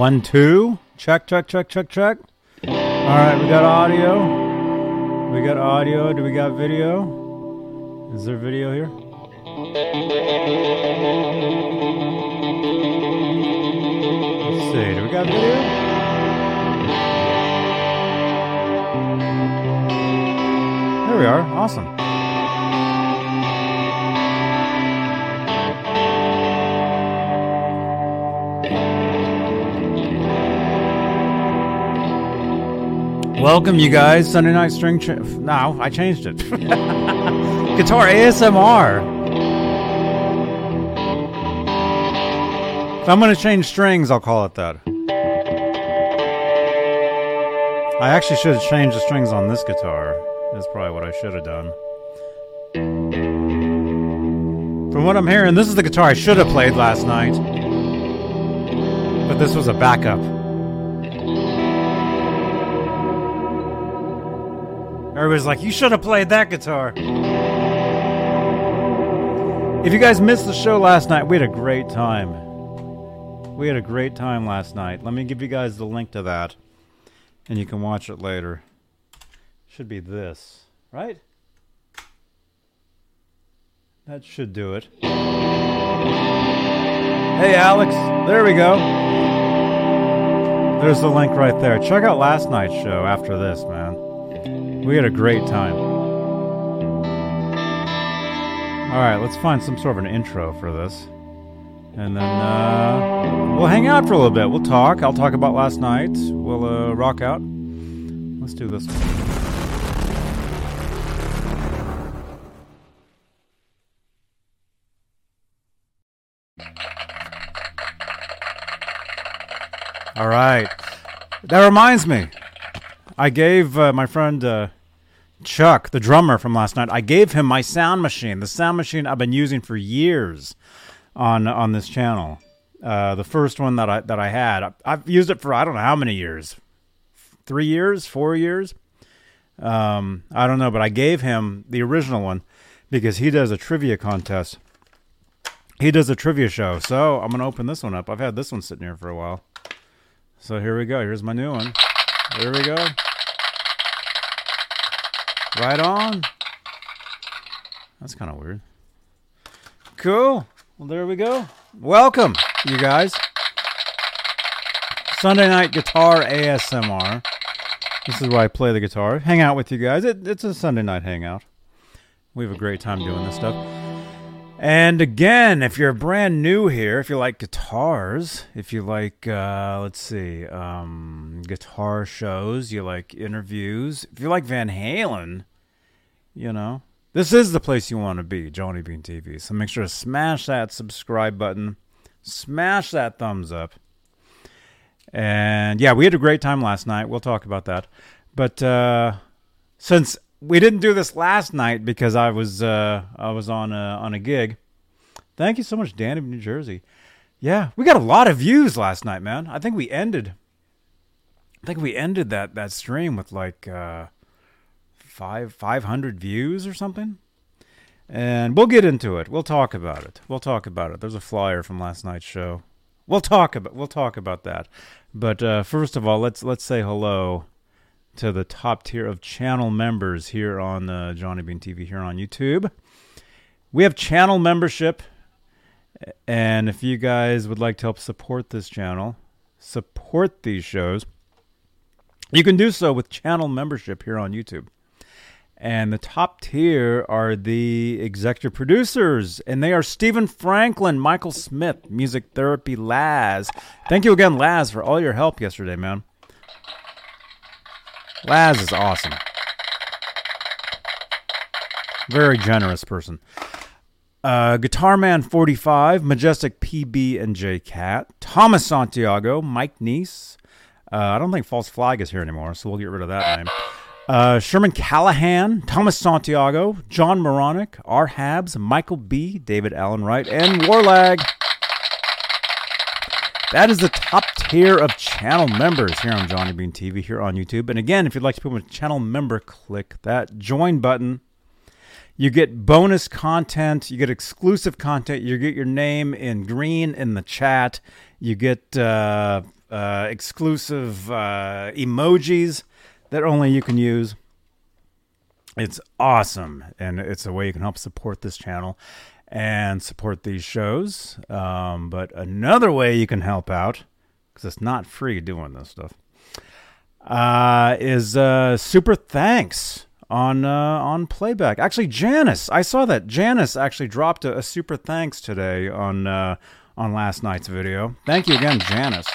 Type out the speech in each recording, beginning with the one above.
One, two. Check, check, check, check, check. All right, we got audio. We got audio. Do we got video? Is there video here? Let's see. Do we got video? There we are. Awesome. Welcome, you guys. Sunday night string. Ch- no, I changed it. Guitar ASMR. If I'm going to change strings, I'll call it that. I actually should have changed the strings on this guitar. That's probably what I should have done. From what I'm hearing, this is the guitar I should have played last night. But this was a backup. Everybody's like, you should have played that guitar. If you guys missed the show last night, we had a great time. We had a great time last night. Let me give you guys the link to that, and you can watch it later. Should be this, right? That should do it. Hey, Alex. There we go. There's the link right there. Check out last night's show after this, man. We had a great time. All right, let's find some sort of an intro for this. And then uh, we'll hang out for a little bit. We'll talk. I'll talk about last night. We'll uh, rock out. Let's do this one. All right. That reminds me. I gave uh, my friend uh, Chuck, the drummer from last night, I gave him my sound machine, the sound machine I've been using for years on on this channel. Uh, the first one that I that I had, I've used it for I don't know how many years, three years, four years. Um, I don't know, but I gave him the original one because he does a trivia contest. He does a trivia show, so I'm gonna open this one up. I've had this one sitting here for a while. So here we go. Here's my new one. Here we go. Right on. That's kind of weird. Cool. Well, there we go. Welcome, you guys. Sunday night guitar ASMR. This is where I play the guitar, hang out with you guys. It, it's a Sunday night hangout. We have a great time doing this stuff. And again, if you're brand new here, if you like guitars, if you like, uh, let's see, um, guitar shows, you like interviews, if you like Van Halen, you know, this is the place you want to be, Johnny Bean TV. So make sure to smash that subscribe button, smash that thumbs up. And yeah, we had a great time last night. We'll talk about that. But uh, since we didn't do this last night because I was uh, I was on a, on a gig. Thank you so much, Dan of New Jersey. Yeah, we got a lot of views last night, man. I think we ended. I think we ended that that stream with like uh, five five hundred views or something. And we'll get into it. We'll talk about it. We'll talk about it. There's a flyer from last night's show. We'll talk about we'll talk about that. But uh, first of all, let's let's say hello to the top tier of channel members here on uh, Johnny Bean TV here on YouTube. We have channel membership, and if you guys would like to help support this channel, support these shows, you can do so with channel membership here on YouTube. And the top tier are the executive producers, and they are Stephen Franklin, Michael Smith, Music Therapy Laz. Thank you again, Laz, for all your help yesterday, man. Laz is awesome. Very generous person. Uh, Guitar Man 45, Majestic PB and J Cat, Thomas Santiago, Mike Neese. Uh, I don't think False Flag is here anymore, so we'll get rid of that name. Uh, Sherman Callahan, Thomas Santiago, John Moronic, R. Habs, Michael B., David Allen Wright, and Warlag. That is the top tier of channel members here on Johnny Bean TV here on YouTube. And again, if you'd like to become a channel member, click that join button. You get bonus content, you get exclusive content, you get your name in green in the chat, you get uh, uh, exclusive uh, emojis that only you can use. It's awesome, and it's a way you can help support this channel and support these shows. Um, but another way you can help out, because it's not free doing this stuff, uh, is uh, super thanks on uh, on playback. Actually, Janice, I saw that Janice actually dropped a, a super thanks today on uh, on last night's video. Thank you again, Janice.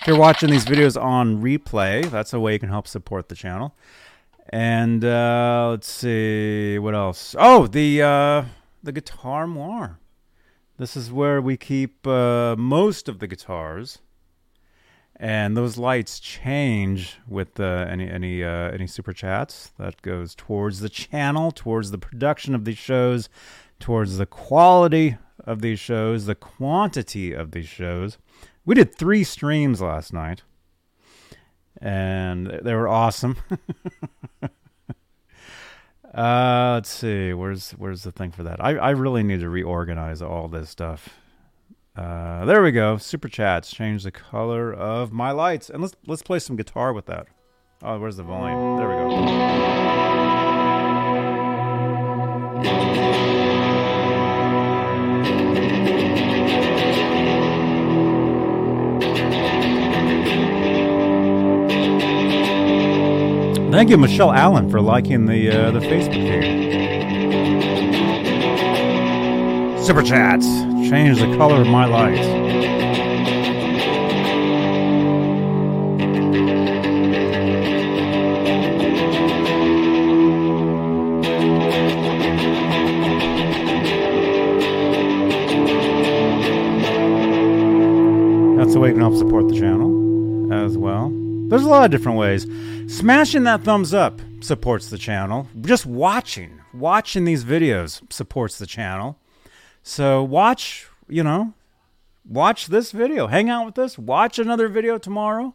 If you're watching these videos on replay, that's a way you can help support the channel. And uh, let's see what else. Oh, the uh, the guitar moire. This is where we keep uh, most of the guitars, and those lights change with uh, any any uh, any super chats. That goes towards the channel, towards the production of these shows, towards the quality of these shows, the quantity of these shows. We did three streams last night, and they were awesome. uh, let's see, where's where's the thing for that? I I really need to reorganize all this stuff. Uh, there we go. Super chats change the color of my lights, and let's let's play some guitar with that. Oh, where's the volume? There we go. Thank you, Michelle Allen, for liking the uh, the Facebook feed. Super chats change the color of my lights. That's the way you can help support the channel as well. There's a lot of different ways. Smashing that thumbs up supports the channel. Just watching, watching these videos supports the channel. So watch, you know, watch this video. Hang out with us. Watch another video tomorrow.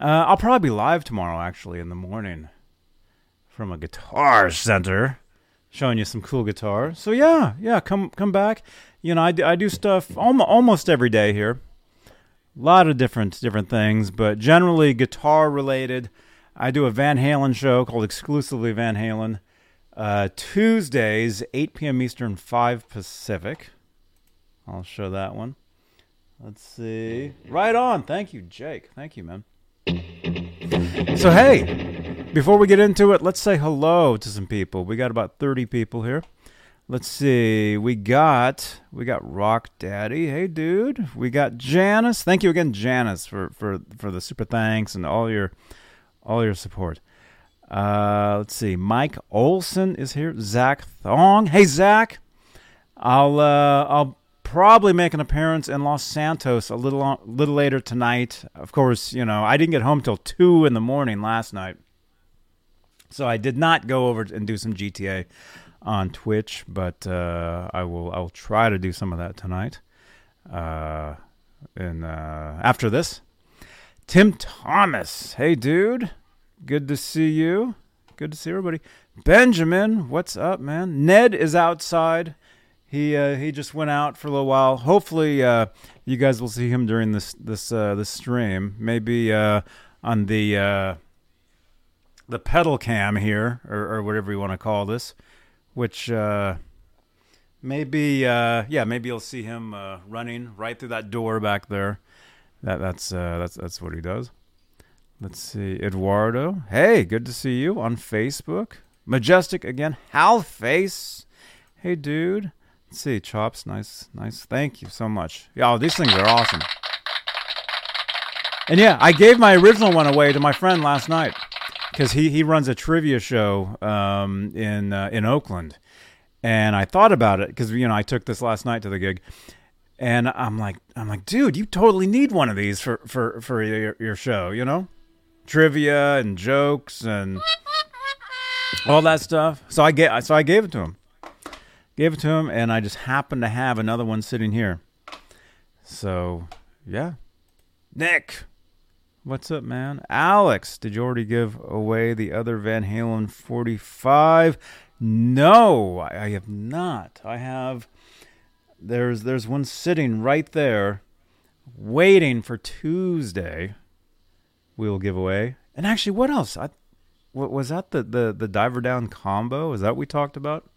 Uh, I'll probably be live tomorrow, actually, in the morning from a guitar center, showing you some cool guitar. So yeah, yeah, come come back. You know, I, I do stuff almost almost every day here a lot of different different things, but generally guitar related. I do a Van Halen show called exclusively Van Halen. Uh, Tuesdays, 8 p.m. Eastern, 5 Pacific. I'll show that one. Let's see. Right on. Thank you, Jake. Thank you, man. So, hey, before we get into it, let's say hello to some people. We got about 30 people here. Let's see. We got we got Rock Daddy. Hey dude. We got Janice. Thank you again, Janice, for for for the super thanks and all your all your support. Uh, let's see. Mike Olson is here. Zach Thong. Hey Zach. I'll uh, I'll probably make an appearance in Los Santos a little little later tonight. Of course, you know I didn't get home till two in the morning last night, so I did not go over and do some GTA on Twitch, but uh, I will I will try to do some of that tonight. Uh, and uh, after this, Tim Thomas, hey dude, good to see you. Good to see everybody. Benjamin, what's up, man? Ned is outside. He uh, he just went out for a little while. Hopefully, uh, you guys will see him during this this uh, this stream. Maybe uh, on the uh, the pedal cam here, or, or whatever you want to call this which uh, maybe uh, yeah maybe you'll see him uh, running right through that door back there. That that's uh, that's that's what he does. Let's see, Eduardo. Hey, good to see you on Facebook. Majestic again. Hal Face. Hey, dude. Let's see, Chops. Nice, nice. Thank you so much. Yeah, these things are awesome. And yeah, I gave my original one away to my friend last night because he, he runs a trivia show um, in uh, in Oakland, and I thought about it because you know I took this last night to the gig, and I'm like I'm like, dude, you totally need one of these for for for your, your show, you know, trivia and jokes and all that stuff. So I get so I gave it to him, gave it to him, and I just happened to have another one sitting here. So yeah, Nick. What's up, man? Alex, did you already give away the other Van Halen 45? No, I have not. I have There's there's one sitting right there, waiting for Tuesday. We will give away. And actually, what else? I, what was that? The the the diver down combo? Is that what we talked about?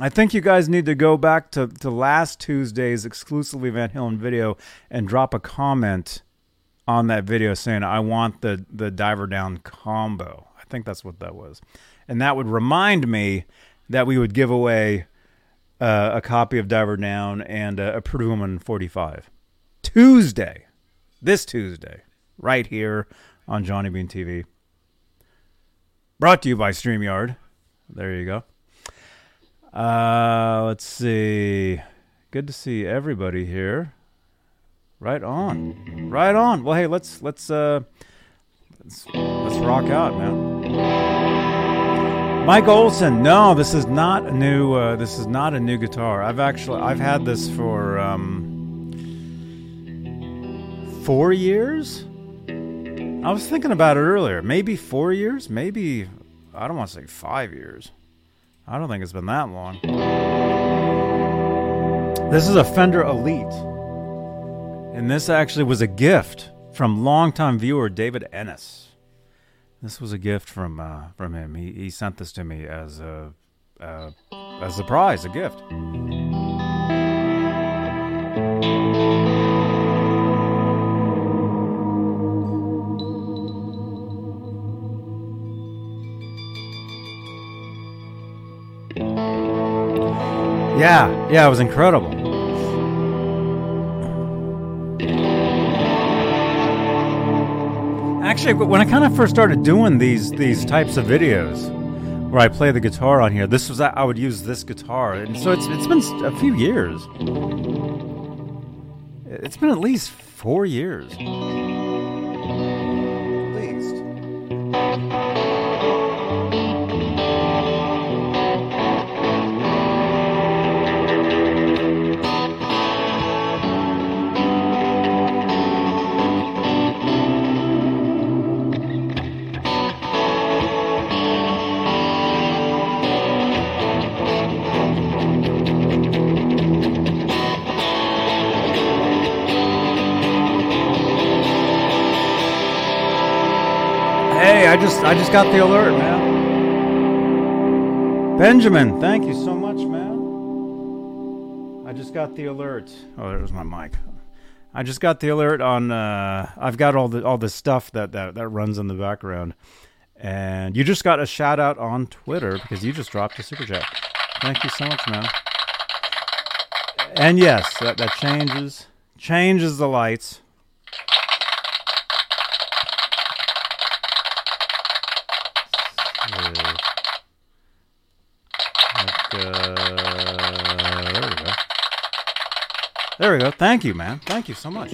I think you guys need to go back to, to last Tuesday's exclusively Van Halen video and drop a comment on that video saying I want the the diver down combo. I think that's what that was, and that would remind me that we would give away uh, a copy of Diver Down and uh, a Pretty Woman 45 Tuesday, this Tuesday, right here on Johnny Bean TV. Brought to you by StreamYard. There you go. Uh, let's see. Good to see everybody here. Right on. Right on. Well, hey, let's let's uh let's, let's rock out, man. Mike Olson. No, this is not a new uh, this is not a new guitar. I've actually I've had this for um 4 years. I was thinking about it earlier. Maybe 4 years, maybe I don't want to say 5 years. I don't think it's been that long. This is a Fender Elite. And this actually was a gift from longtime viewer David Ennis. This was a gift from uh, from him. He, he sent this to me as a uh, a prize, a gift. Yeah, yeah, it was incredible. Actually, when I kind of first started doing these these types of videos, where I play the guitar on here, this was I would use this guitar, and so it's it's been a few years. It's been at least four years. Just I just got the alert, man. Benjamin, thank you so much, man. I just got the alert. Oh, there's my mic. I just got the alert on. Uh, I've got all the all the stuff that, that that runs in the background, and you just got a shout out on Twitter because you just dropped a super chat. Thank you so much, man. And yes, that that changes changes the lights. There we go. Thank you, man. Thank you so much.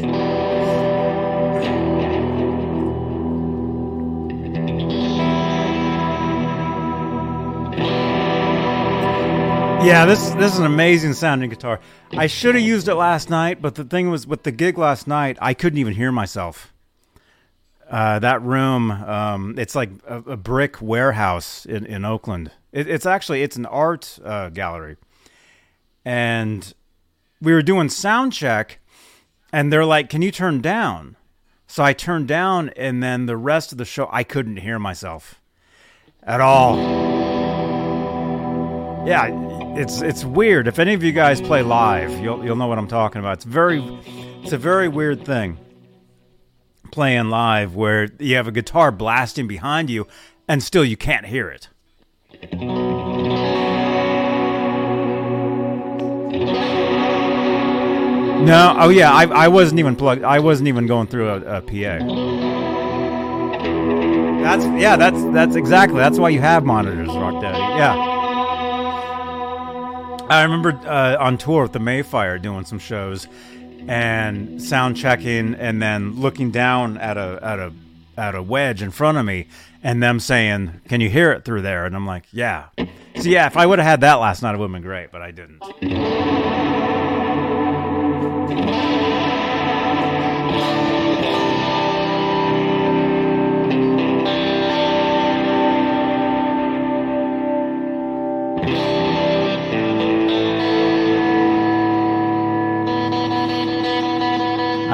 Yeah, this this is an amazing sounding guitar. I should have used it last night, but the thing was with the gig last night, I couldn't even hear myself. Uh, that room, um, it's like a, a brick warehouse in, in Oakland. It, it's actually it's an art uh, gallery, and we were doing sound check, and they're like, "Can you turn down?" So I turned down, and then the rest of the show, I couldn't hear myself at all. Yeah, it's it's weird. If any of you guys play live, you'll you'll know what I'm talking about. It's very, it's a very weird thing playing live where you have a guitar blasting behind you and still you can't hear it. No, oh yeah, I, I wasn't even plugged. I wasn't even going through a, a PA. That's yeah, that's that's exactly. That's why you have monitors, Rock Daddy. Yeah. I remember uh, on tour with the Mayfire doing some shows, and sound checking and then looking down at a at a at a wedge in front of me and them saying, "Can you hear it through there?" And I'm like, "Yeah." So yeah, if I would have had that last night, it would have been great, but I didn't.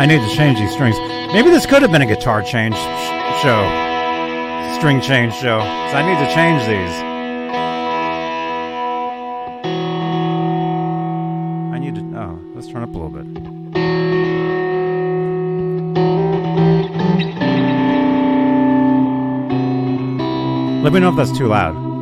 I need to change these strings. Maybe this could have been a guitar change sh- show, string change show. So I need to change these. I need to. Oh, let's turn up a little bit. Let me know if that's too loud.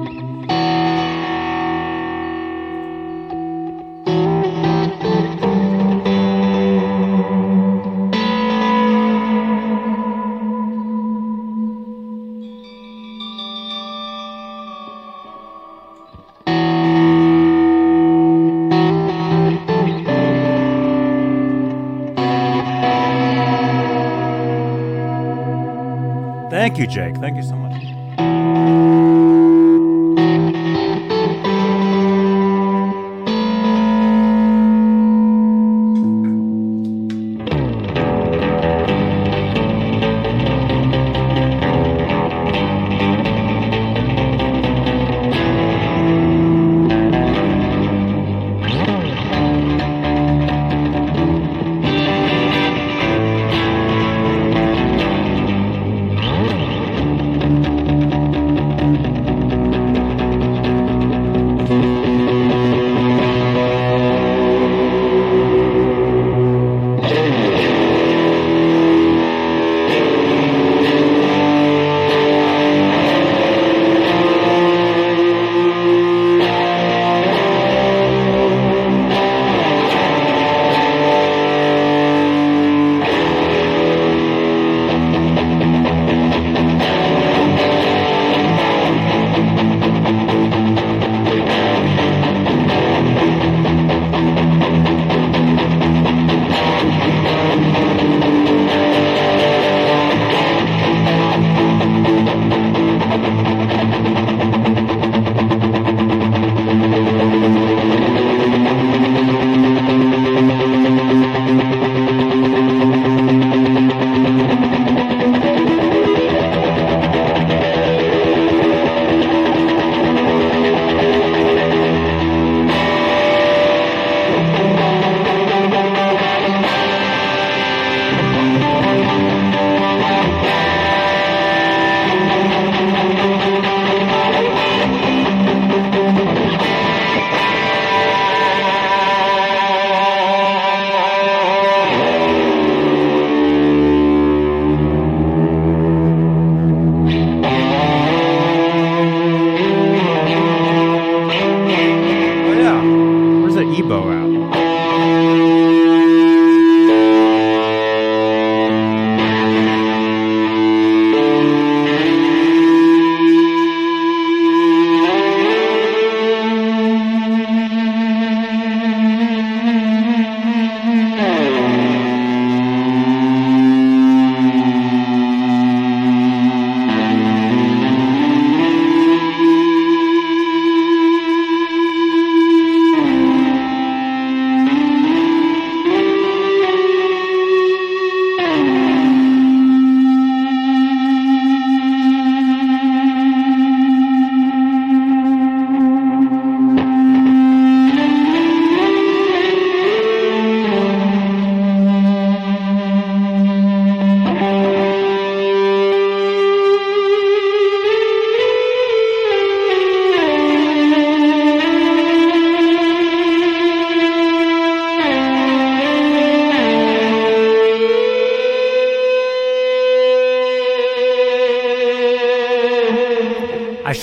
Thank you, Jake. Thank you so much.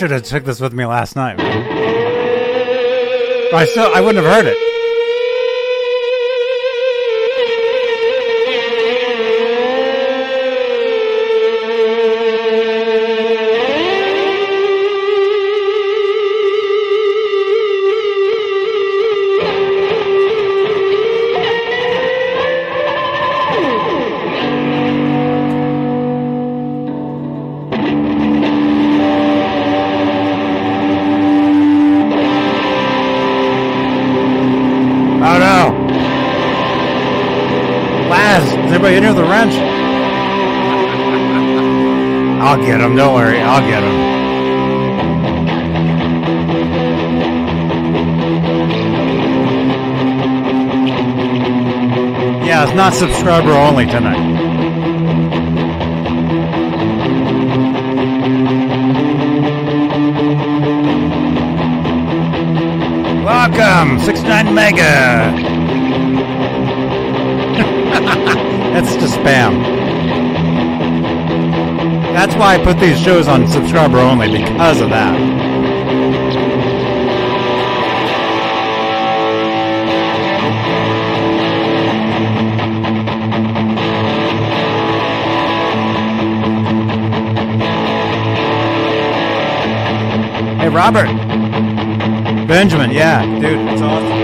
Should have took this with me last night. I still I wouldn't have heard it. Him. Don't worry. I'll get him. Yeah, it's not subscriber only tonight. Welcome, 69 Mega. That's just spam. That's why I put these shows on subscriber only because of that. Hey, Robert. Benjamin, yeah, dude, it's awesome.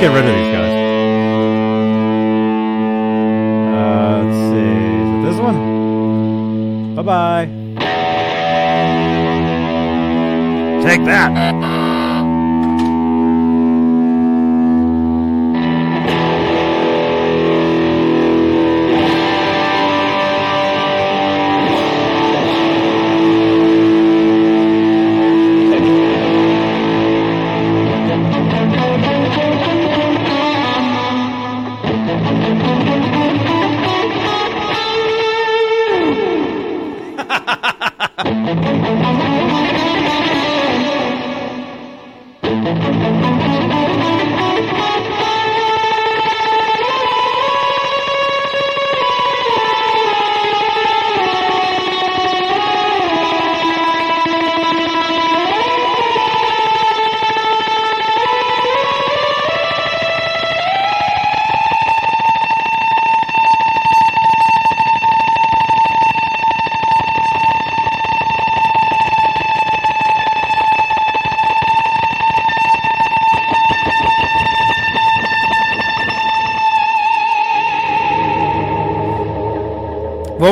Get rid of these guys.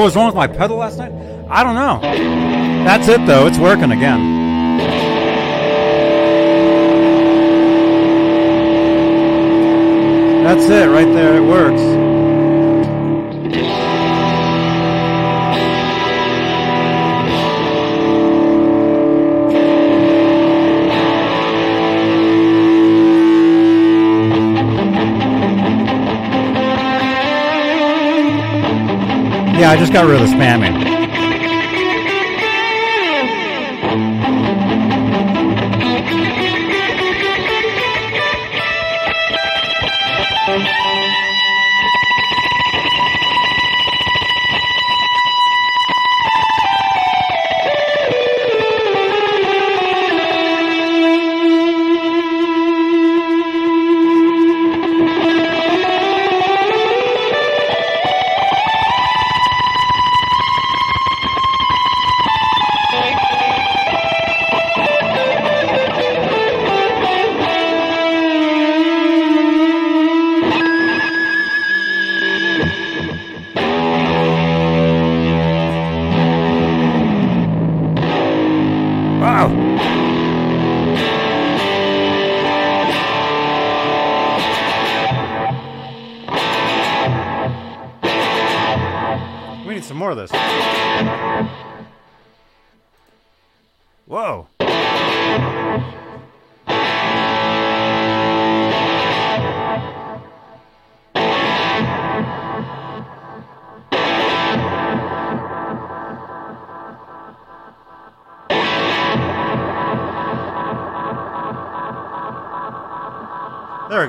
Was wrong with my pedal last night? I don't know. That's it though. It's working again. That's it right there. It works. Yeah, I just got rid of the spamming.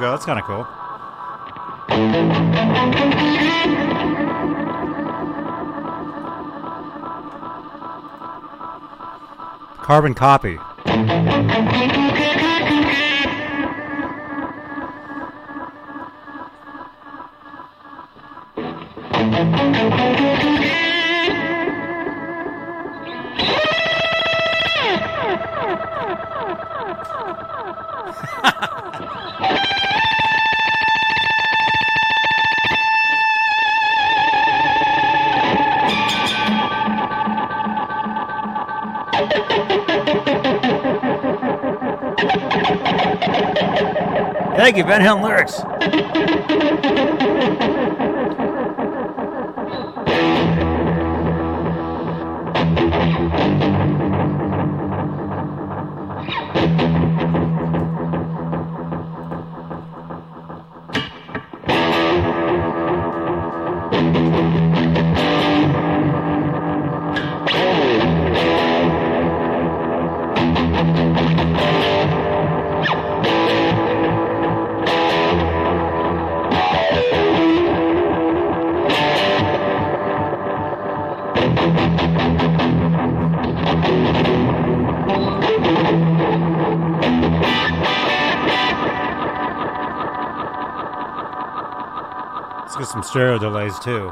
There go. That's kind of cool. Carbon copy. Halen lyrics. Stereo delays too.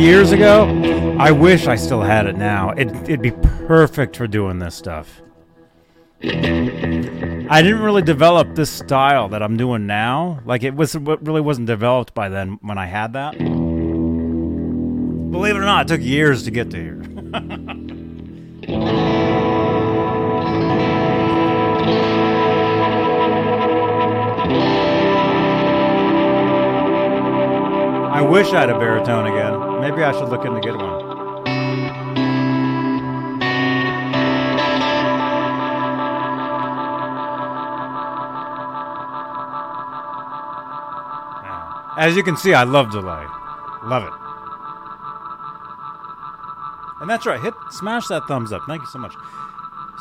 Years ago. I wish I still had it now. It, it'd be perfect for doing this stuff. I didn't really develop this style that I'm doing now. Like it was, it really wasn't developed by then when I had that. Believe it or not, it took years to get to here. I wish I had a baritone again. Maybe I should look into getting one. As you can see, I love delay. Love it. And that's right. Hit smash that thumbs up. Thank you so much.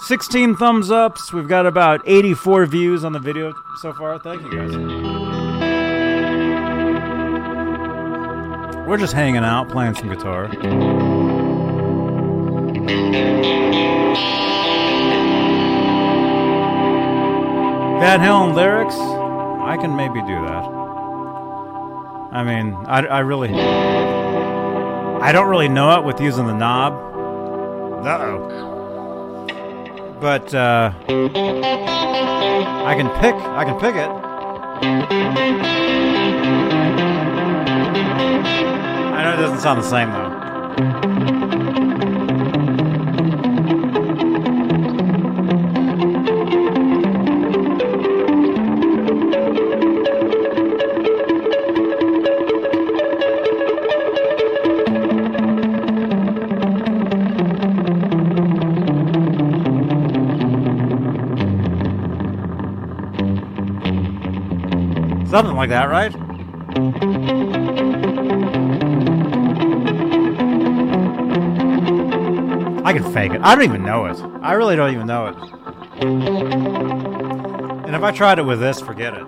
16 thumbs ups. We've got about 84 views on the video so far. Thank you guys. We're just hanging out, playing some guitar. Van Halen lyrics? I can maybe do that. I mean, I, I really. I don't really know it with using the knob. Uh oh. but uh, I can pick. I can pick it. Doesn't sound the same though. Something like that, right? I can fake it. I don't even know it. I really don't even know it. And if I tried it with this, forget it.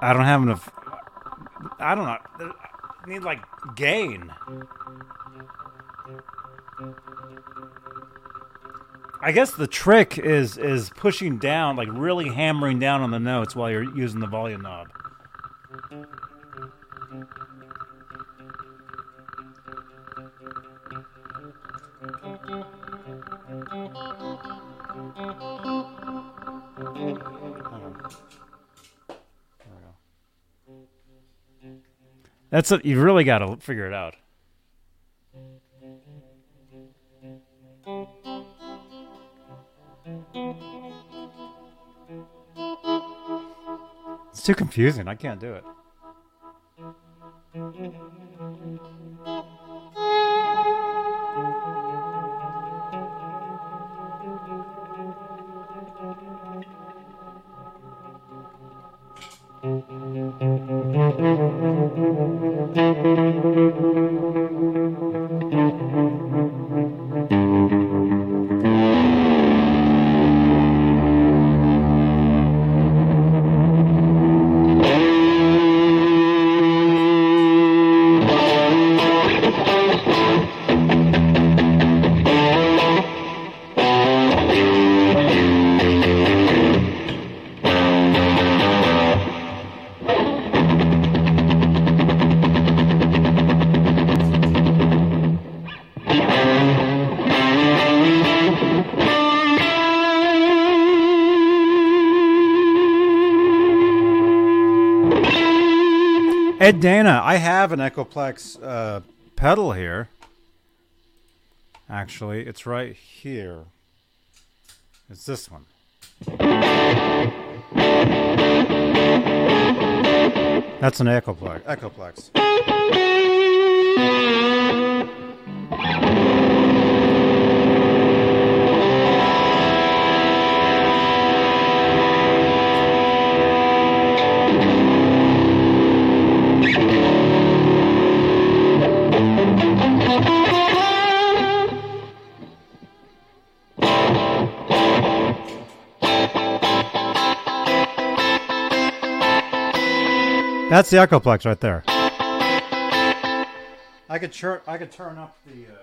I don't have enough. I don't know. I need like gain. I guess the trick is is pushing down, like really hammering down on the notes while you're using the volume knob. That's. You really got to figure it out. It's too confusing. I can't do it. Dana, I have an Echoplex uh, pedal here. Actually, it's right here. It's this one. That's an Echoplex. Echoplex. That's the Echoplex right there. I could turn. I could turn up the. Uh,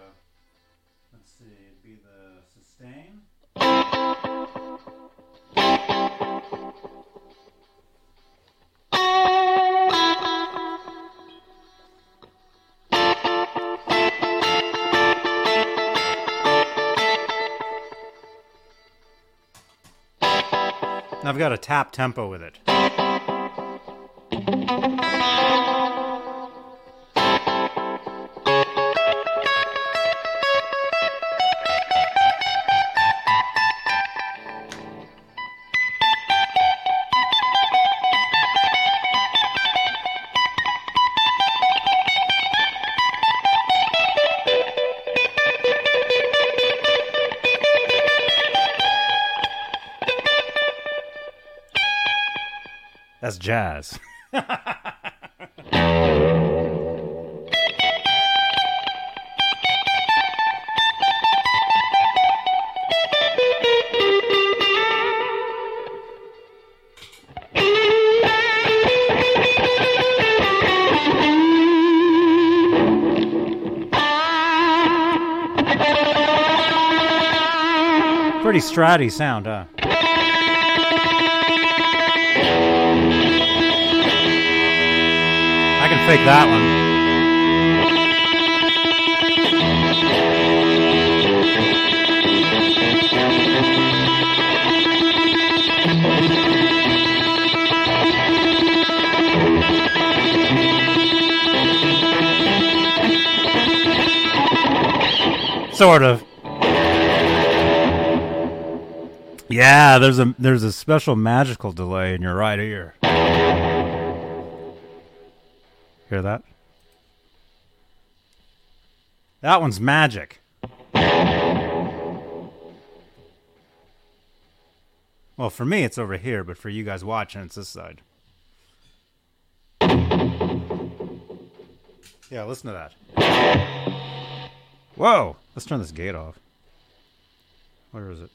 let's see. It'd be the sustain. I've got a tap tempo with it. Jazz. Pretty stratty sound, huh? I can fake that one. Sort of. Yeah, there's a there's a special magical delay in your right ear. Hear that? That one's magic. Well, for me, it's over here, but for you guys watching, it's this side. Yeah, listen to that. Whoa! Let's turn this gate off. Where is it?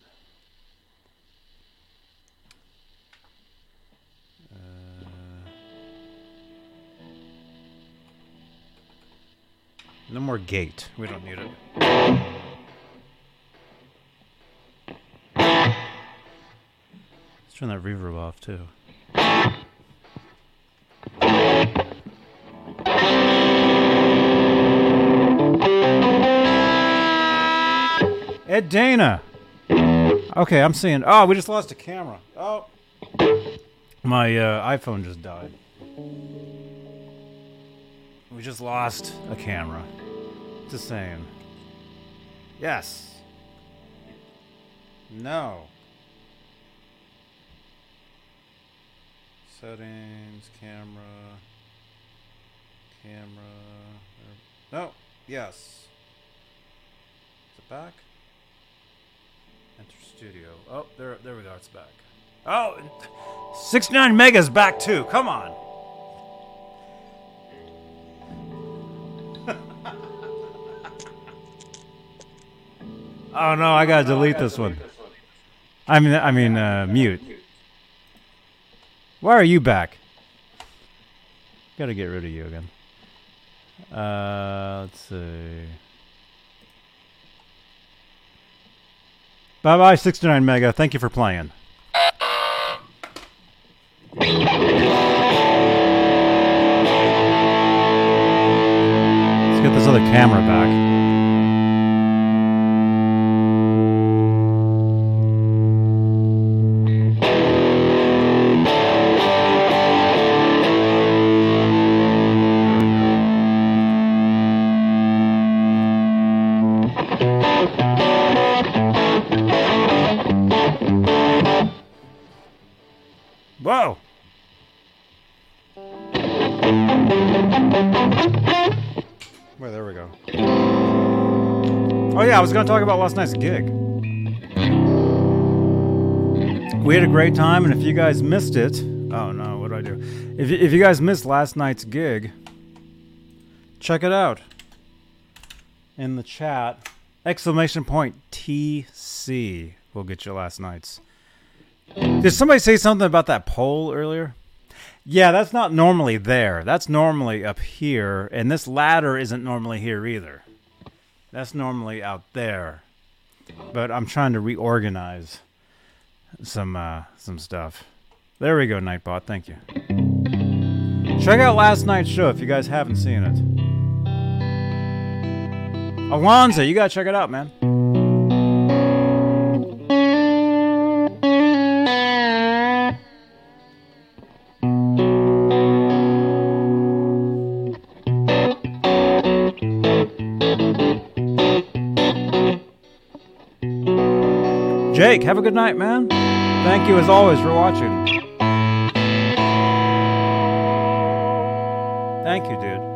No more gate. We don't need it. Let's turn that reverb off too. Ed Dana. Okay, I'm seeing. Oh, we just lost a camera. Oh, my uh, iPhone just died. We just lost a camera. Just same. Yes. No. Settings, camera, camera. Er, no. Yes. Is it back? Enter studio. Oh, there, there we go. It's back. Oh, 69 megas back too. Come on. Oh no, I gotta delete this one. I mean, I mean, uh, mute. Why are you back? Gotta get rid of you again. Uh, let's see. Bye bye, 69 Mega. Thank you for playing. Let's get this other camera back. Was going to talk about last night's gig. We had a great time, and if you guys missed it, oh no, what do I do? If if you guys missed last night's gig, check it out in the chat. Exclamation point TC will get you last night's. Did somebody say something about that pole earlier? Yeah, that's not normally there. That's normally up here, and this ladder isn't normally here either. That's normally out there. But I'm trying to reorganize some uh, some stuff. There we go, Nightbot. Thank you. Check out last night's show if you guys haven't seen it. Awanza, you gotta check it out, man. Jake, have a good night, man. Thank you as always for watching. Thank you, dude.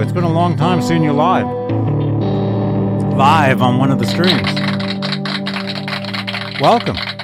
It's been a long time seeing you live. Live on one of the streams. Welcome.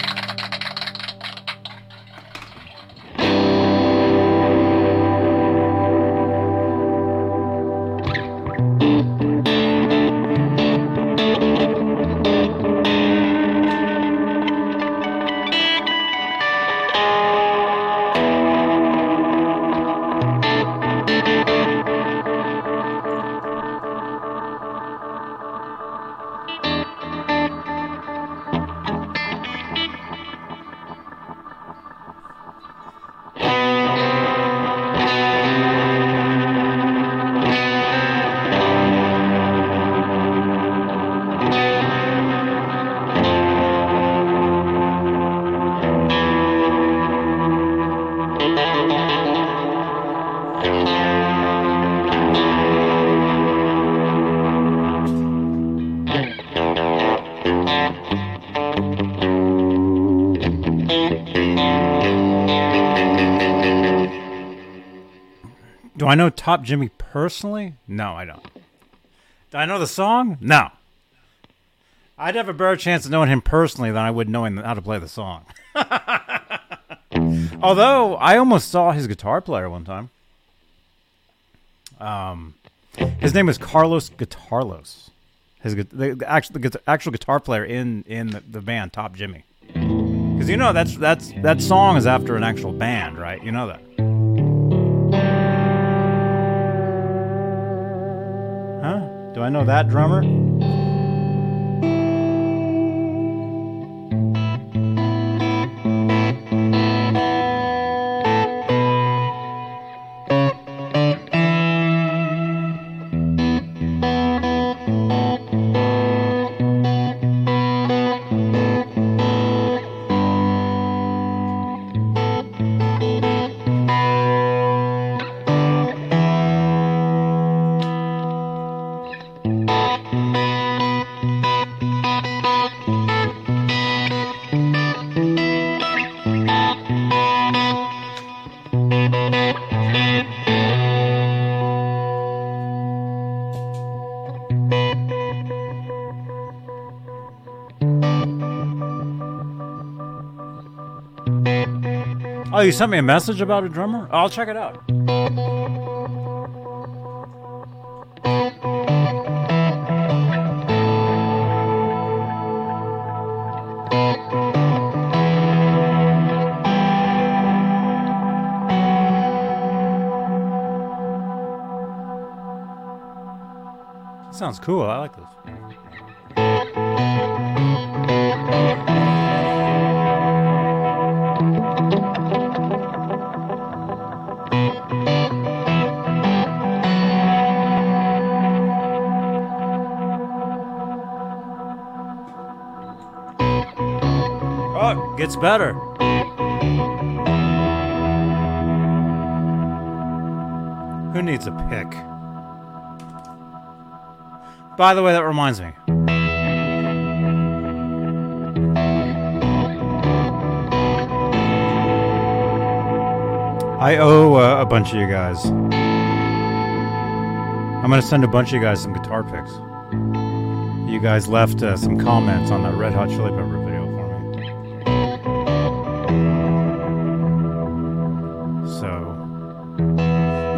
I know Top Jimmy personally? No, I don't. Do I know the song? No. I'd have a better chance of knowing him personally than I would knowing how to play the song. Although I almost saw his guitar player one time. Um, his name was Carlos Guitarlos. His the, actual the actual guitar player in in the, the band Top Jimmy. Because you know that's that's that song is after an actual band, right? You know that. Huh? Do I know that drummer? You sent me a message about a drummer? I'll check it out. Sounds cool. I like this. Gets better. Who needs a pick? By the way, that reminds me. I owe uh, a bunch of you guys. I'm going to send a bunch of you guys some guitar picks. You guys left uh, some comments on that Red Hot Chili Pepper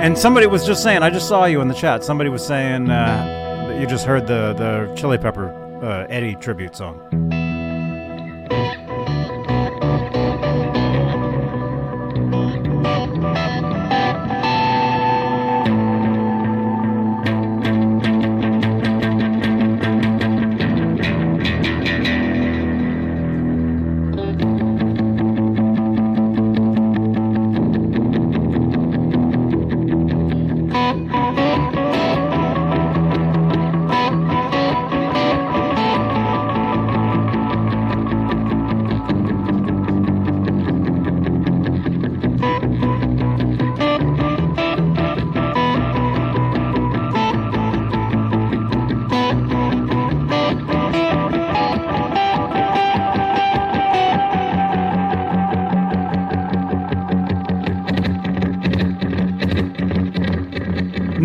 And somebody was just saying, I just saw you in the chat. Somebody was saying uh, that you just heard the, the Chili Pepper uh, Eddie tribute song.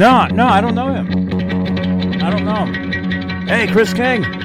No, no, I don't know him. I don't know him. Hey, Chris King.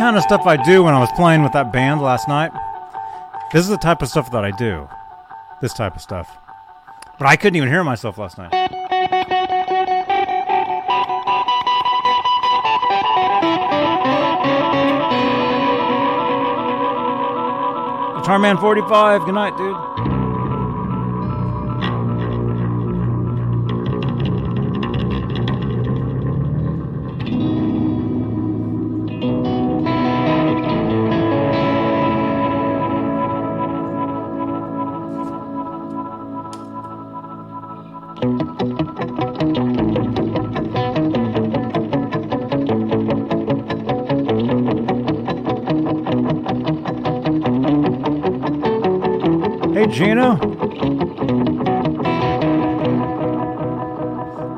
Kind of stuff I do when I was playing with that band last night. This is the type of stuff that I do. This type of stuff. But I couldn't even hear myself last night. Guitar Man 45, good night, dude. Gino.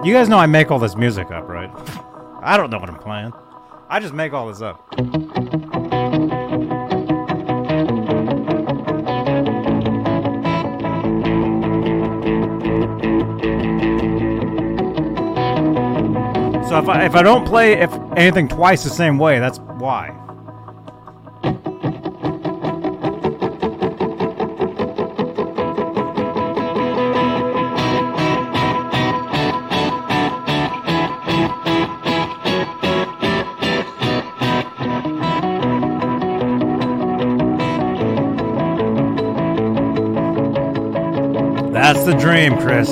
You guys know I make all this music up, right? I don't know what I'm playing. I just make all this up. So if I, if I don't play if anything twice the same way, that's why. The dream, Chris.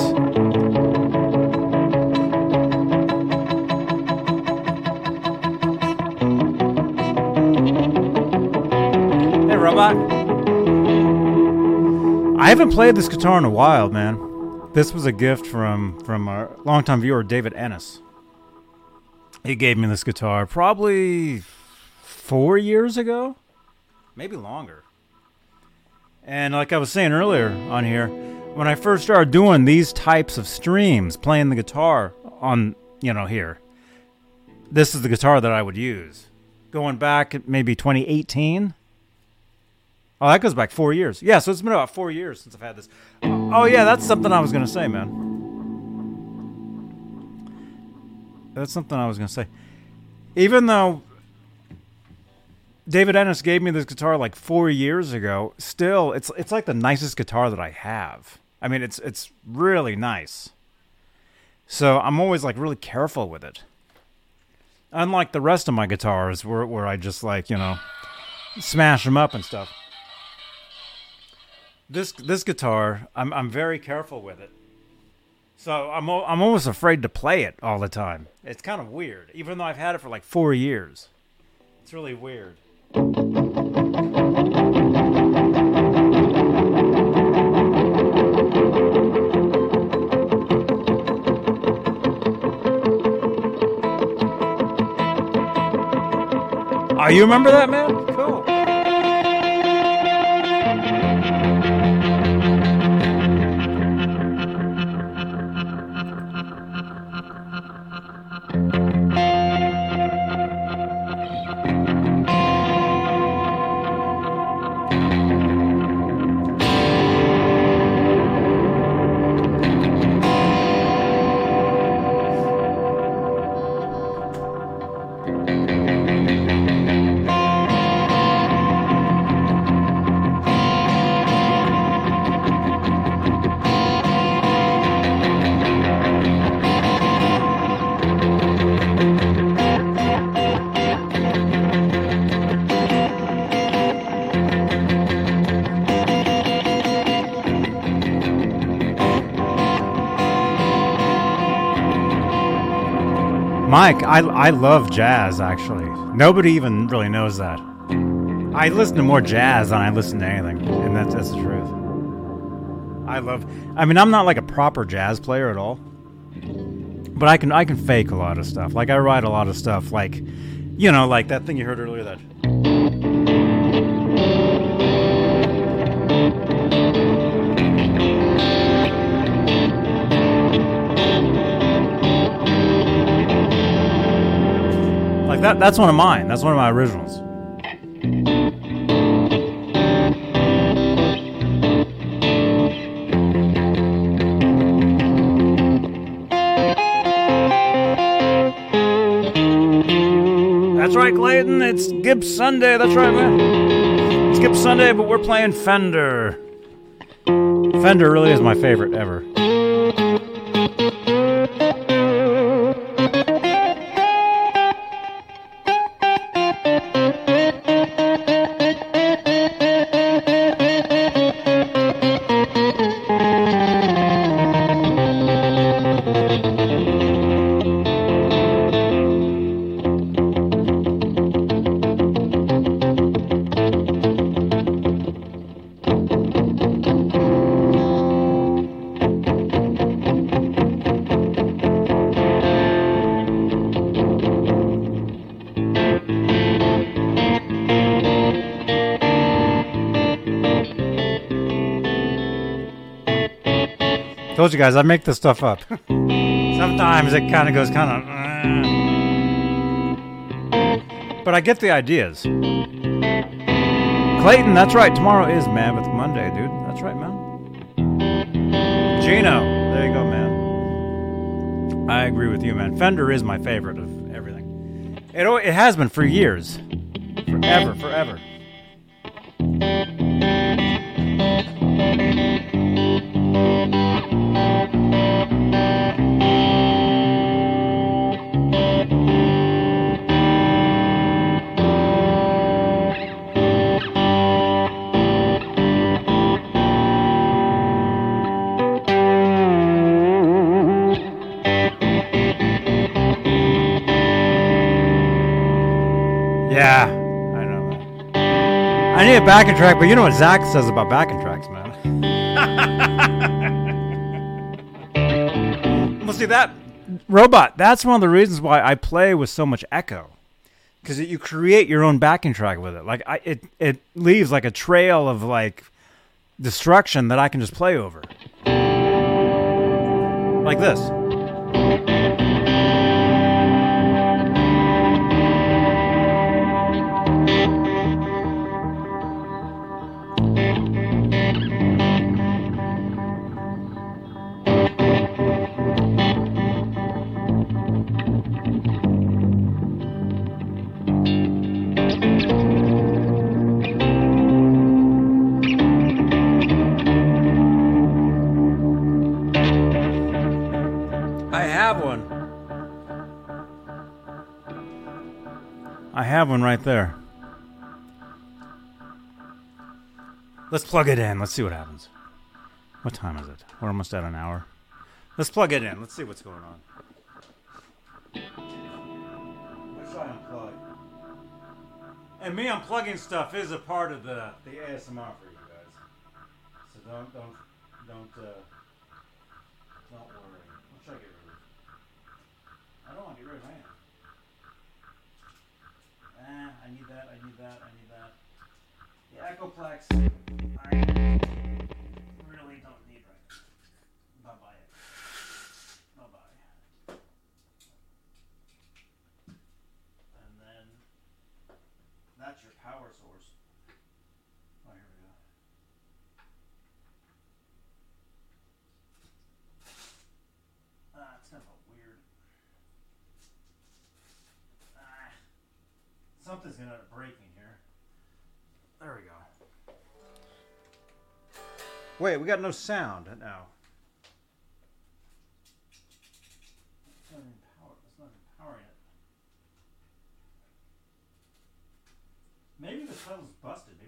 Hey, robot. I haven't played this guitar in a while, man. This was a gift from from our longtime viewer David Ennis. He gave me this guitar probably four years ago, maybe longer. And like I was saying earlier on here, when I first started doing these types of streams, playing the guitar on, you know, here, this is the guitar that I would use. Going back maybe 2018. Oh, that goes back four years. Yeah, so it's been about four years since I've had this. Oh, oh yeah, that's something I was going to say, man. That's something I was going to say. Even though David Ennis gave me this guitar like four years ago. Still, it's it's like the nicest guitar that I have. I mean, it's it's really nice. So I'm always like really careful with it. Unlike the rest of my guitars, where where I just like you know smash them up and stuff. This this guitar, I'm I'm very careful with it. So I'm I'm almost afraid to play it all the time. It's kind of weird, even though I've had it for like four years. It's really weird. Oh, you remember that, man? Mike, I, I love jazz, actually. Nobody even really knows that. I listen to more jazz than I listen to anything, and that's, that's the truth. I love. I mean, I'm not like a proper jazz player at all, but I can I can fake a lot of stuff. Like I write a lot of stuff, like you know, like that thing you heard earlier. That that. That's one of mine. That's one of my originals. That's right, Clayton. It's Gibbs Sunday. That's right, man. It's Gibbs Sunday, but we're playing Fender. Fender really is my favorite ever. Told you guys, I make this stuff up. Sometimes it kind of goes kind of. Uh. but I get the ideas. Clayton, that's right. Tomorrow is Mammoth Monday, dude. That's right, man. Gino, there you go, man. I agree with you, man. Fender is my favorite of everything. It, it has been for years. Forever, forever. A backing track, but you know what Zach says about backing tracks, man. well, see that robot. That's one of the reasons why I play with so much echo, because you create your own backing track with it. Like I, it it leaves like a trail of like destruction that I can just play over, like this. I have one right there. Let's plug it in. Let's see what happens. What time is it? We're almost at an hour. Let's plug it in. Let's see what's going on. Let's try unplug. And me unplugging stuff is a part of the, the ASMR for you guys. So don't don't don't uh, don't worry. I'll try to get rid of it. I don't want to get rid of mine. Ah, I need that, I need that, I need that. The Echoplex, I really don't need now. Bye bye. Bye bye. And then that's your power source. Oh, here we go. Ah, it's kind of a weird. Ah, something's gonna end up Wait, we got no sound now. Maybe the pedal's busted.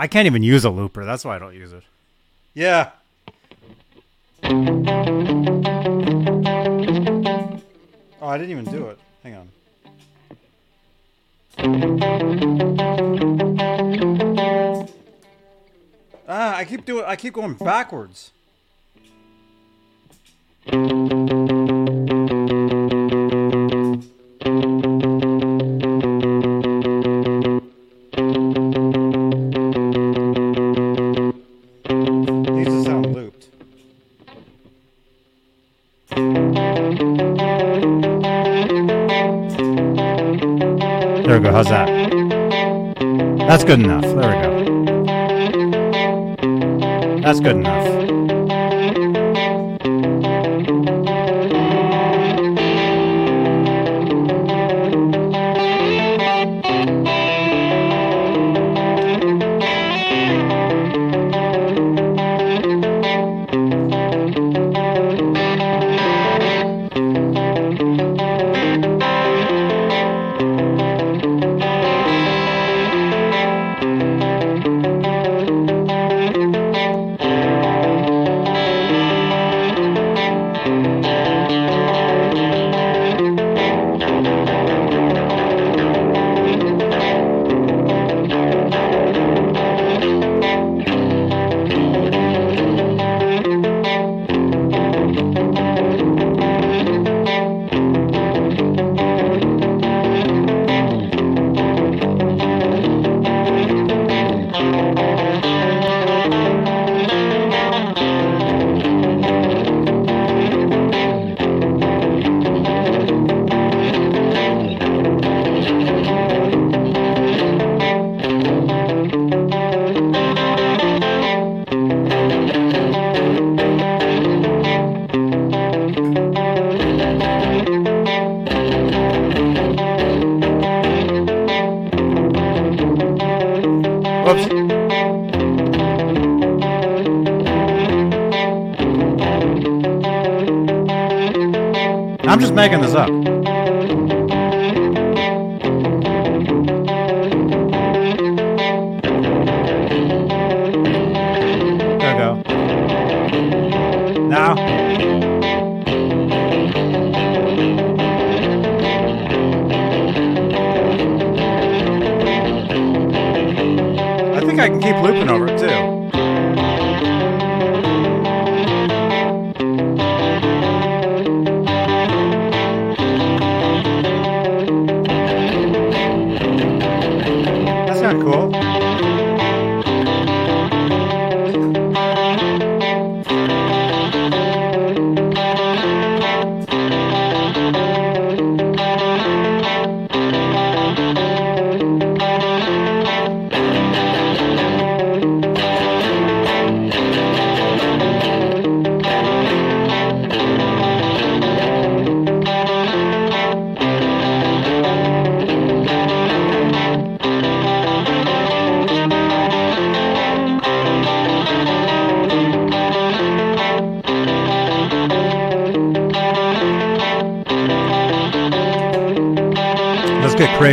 I can't even use a looper. That's why I don't use it. Yeah. Oh, I didn't even do it. Hang on. Ah, I keep doing. I keep going backwards. How's that? That's good enough. There we go. That's good enough. Making this up.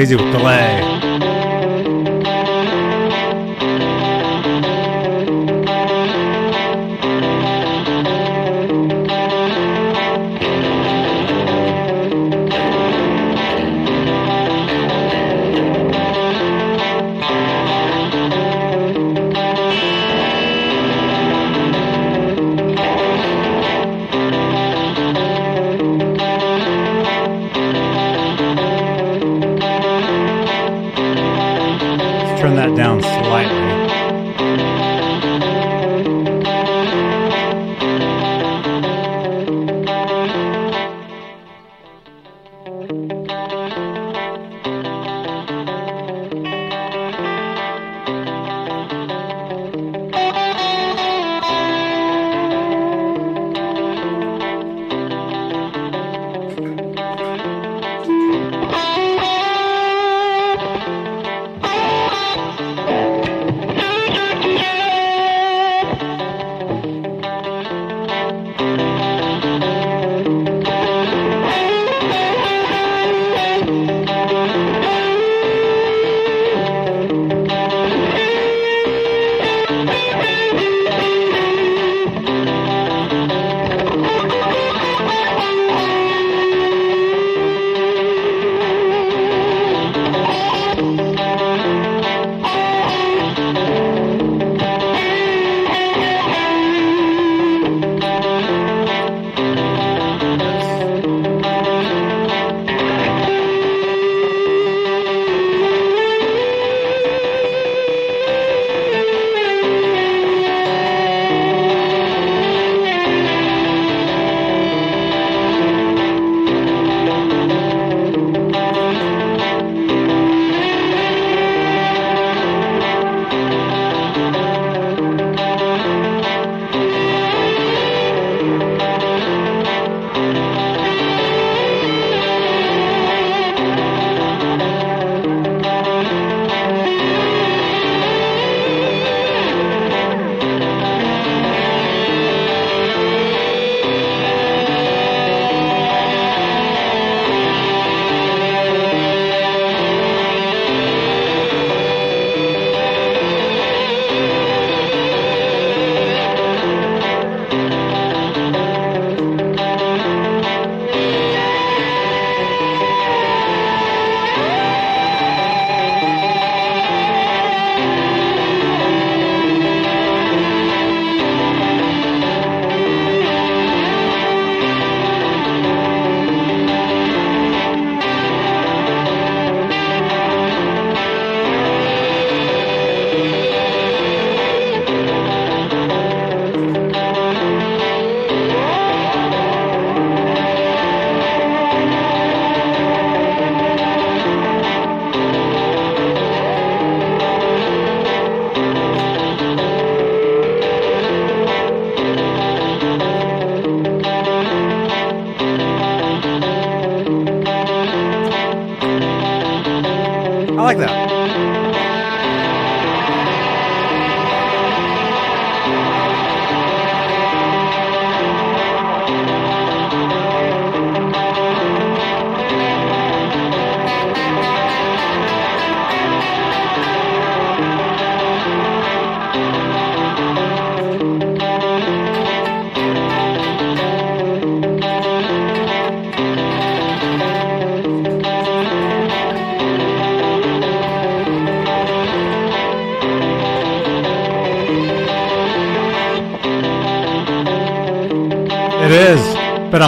Crazy with delay.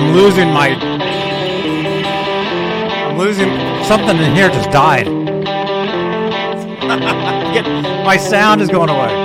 I'm losing my. I'm losing something in here. Just died. My sound is going away.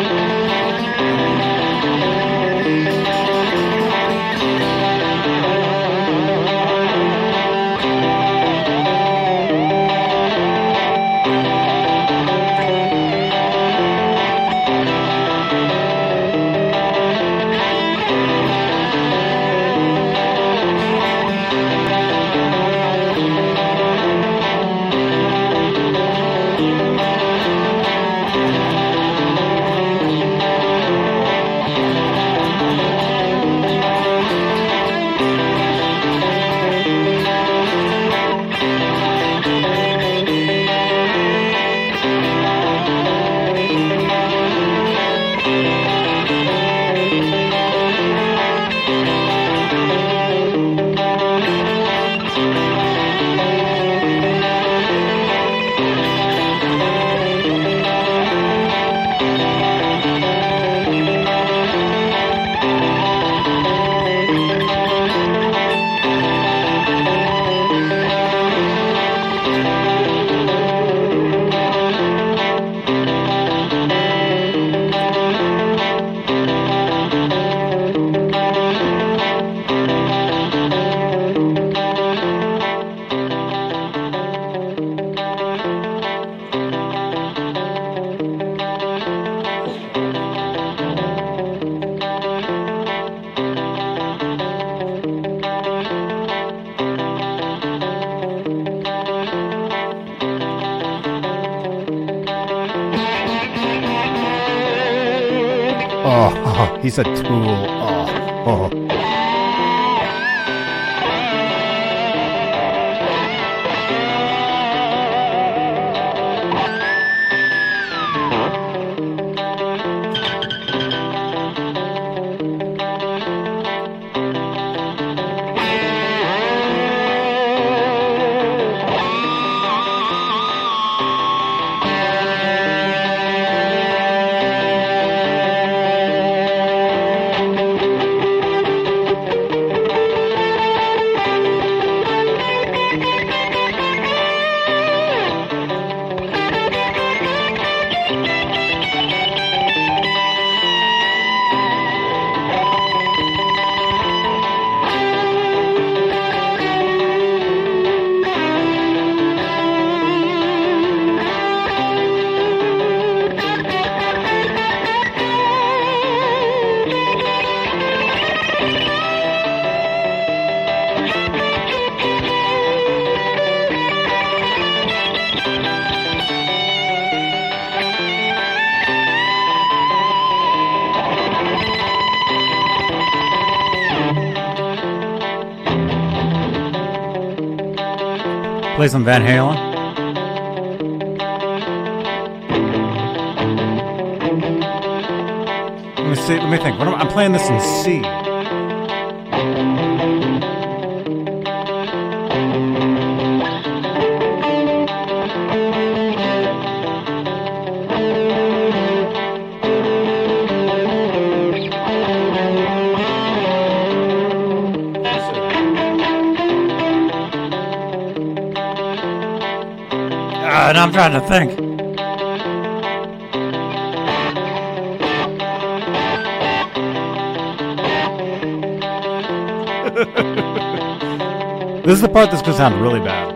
Play some Van Halen. Let me see. Let me think. What am, I'm playing this in C. I'm trying to think. this is the part that's going to sound really bad.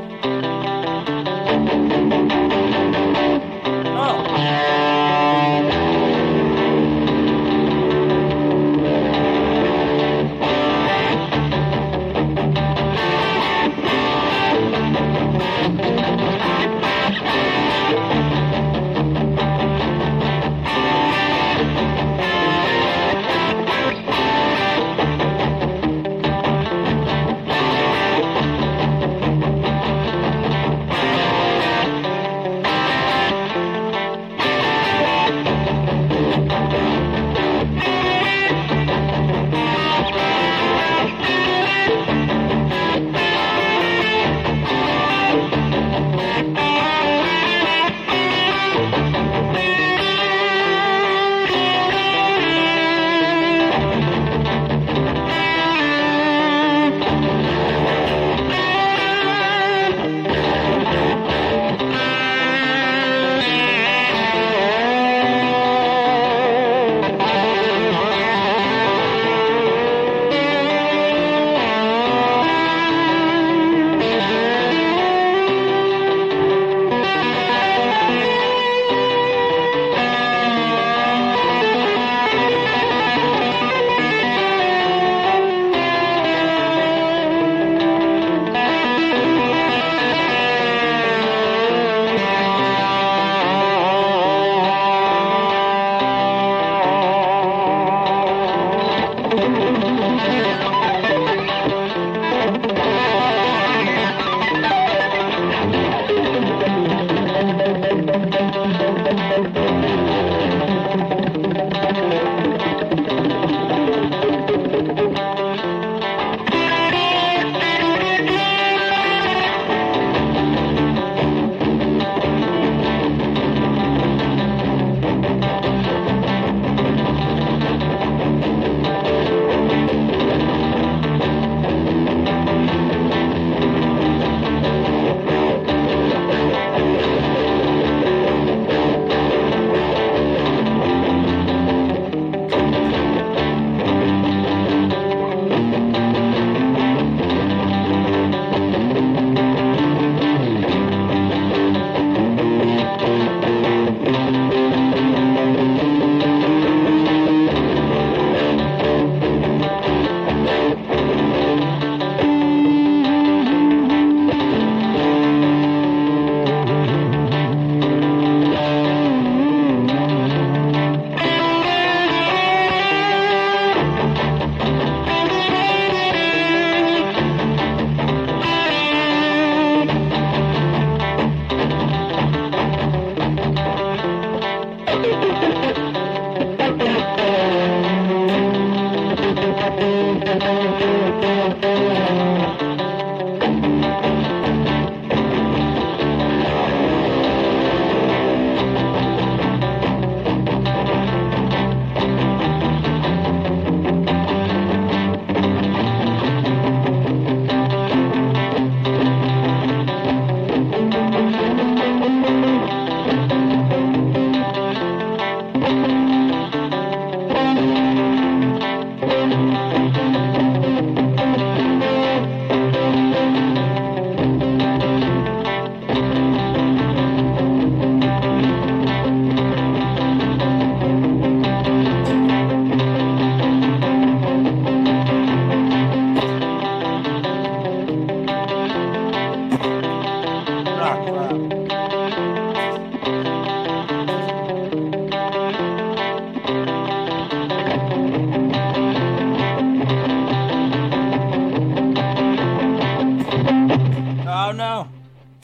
Oh no.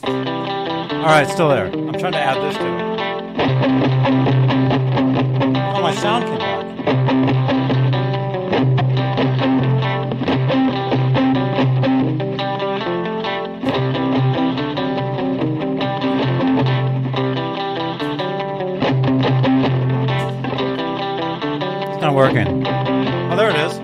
All right, still there. I'm trying to add this to it. Oh, my sound came not working. Oh, there it is.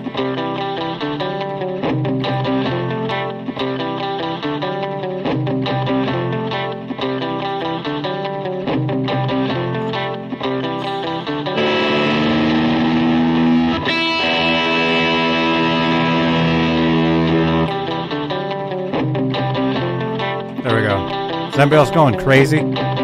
There we go. Is anybody else going crazy?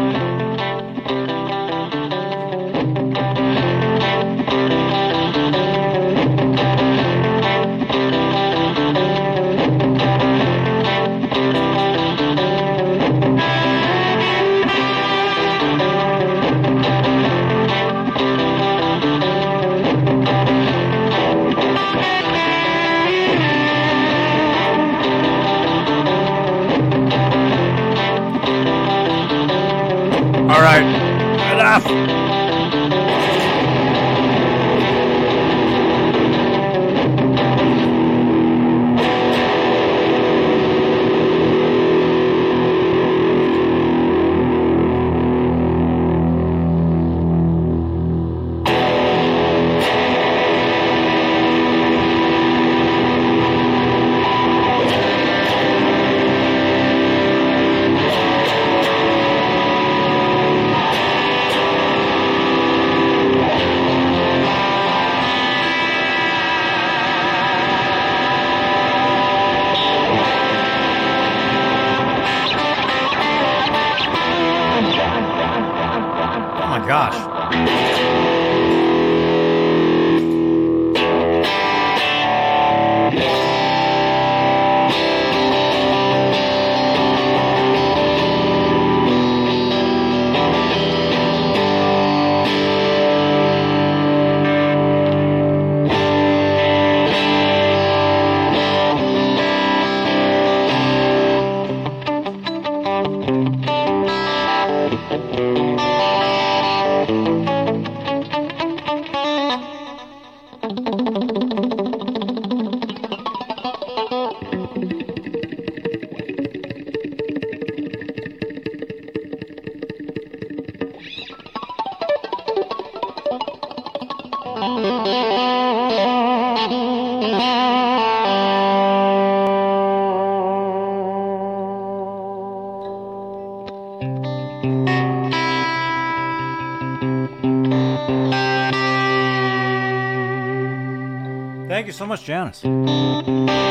Thank you so much, Janice.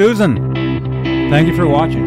Susan, thank you for watching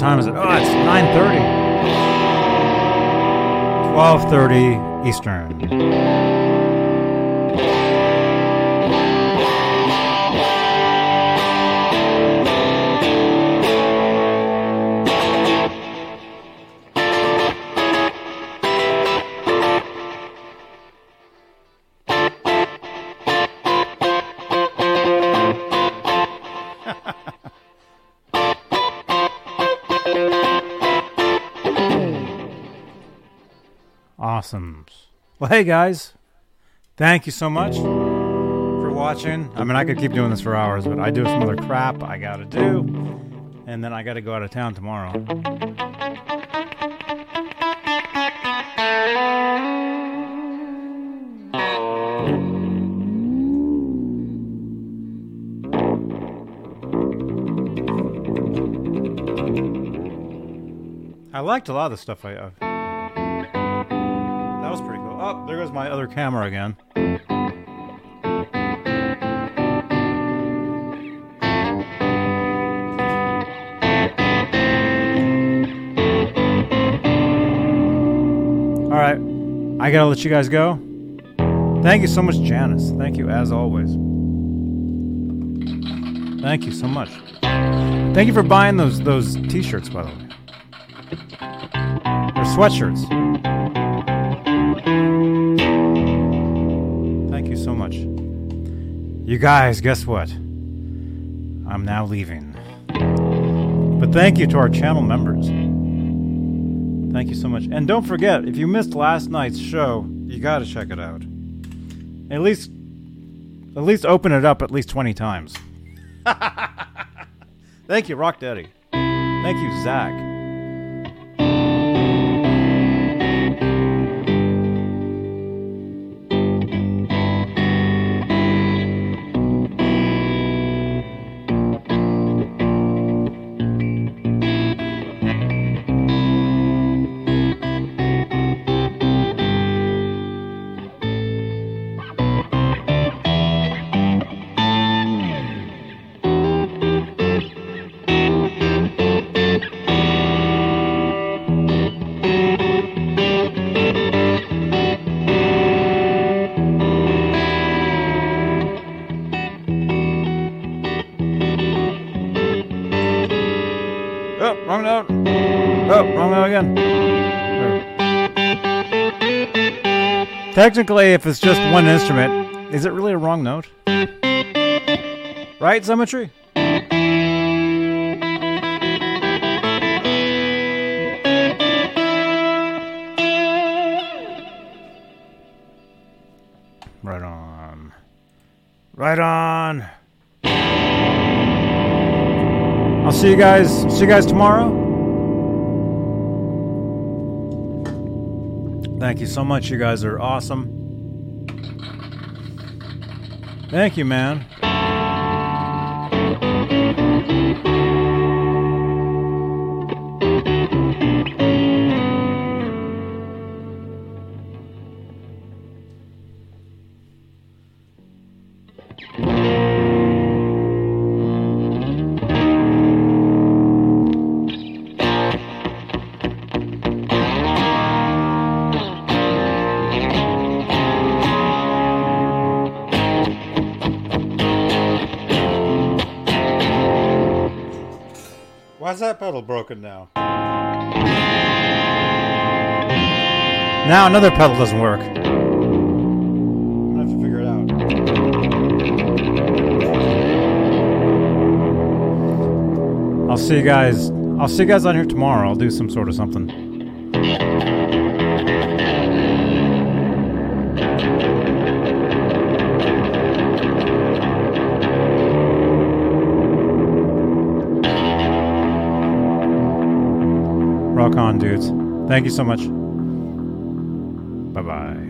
time is it? Oh, it's 9:30. 12:30 Eastern. Awesome. Well, hey guys, thank you so much for watching. I mean, I could keep doing this for hours, but I do some other crap I gotta do, and then I gotta go out of town tomorrow. I liked a lot of the stuff I. Uh, cool. There goes my other camera again. All right, I gotta let you guys go. Thank you so much, Janice. Thank you as always. Thank you so much. Thank you for buying those those t-shirts, by the way. They're sweatshirts. Thank you so much. You guys, guess what? I'm now leaving. But thank you to our channel members. Thank you so much. And don't forget, if you missed last night's show, you got to check it out. At least at least open it up at least 20 times. Thank you, Rock Daddy. Thank you, Zach. Technically, if it's just one instrument, is it really a wrong note? Right, Symmetry? Right on. Right on. I'll see you guys. See you guys tomorrow. Thank you so much. You guys are awesome. Thank you, man. Broken now? Now another pedal doesn't work. I'm have to figure it out. I'll see you guys. I'll see you guys on here tomorrow. I'll do some sort of something. Rock on, dudes. Thank you so much. Bye bye.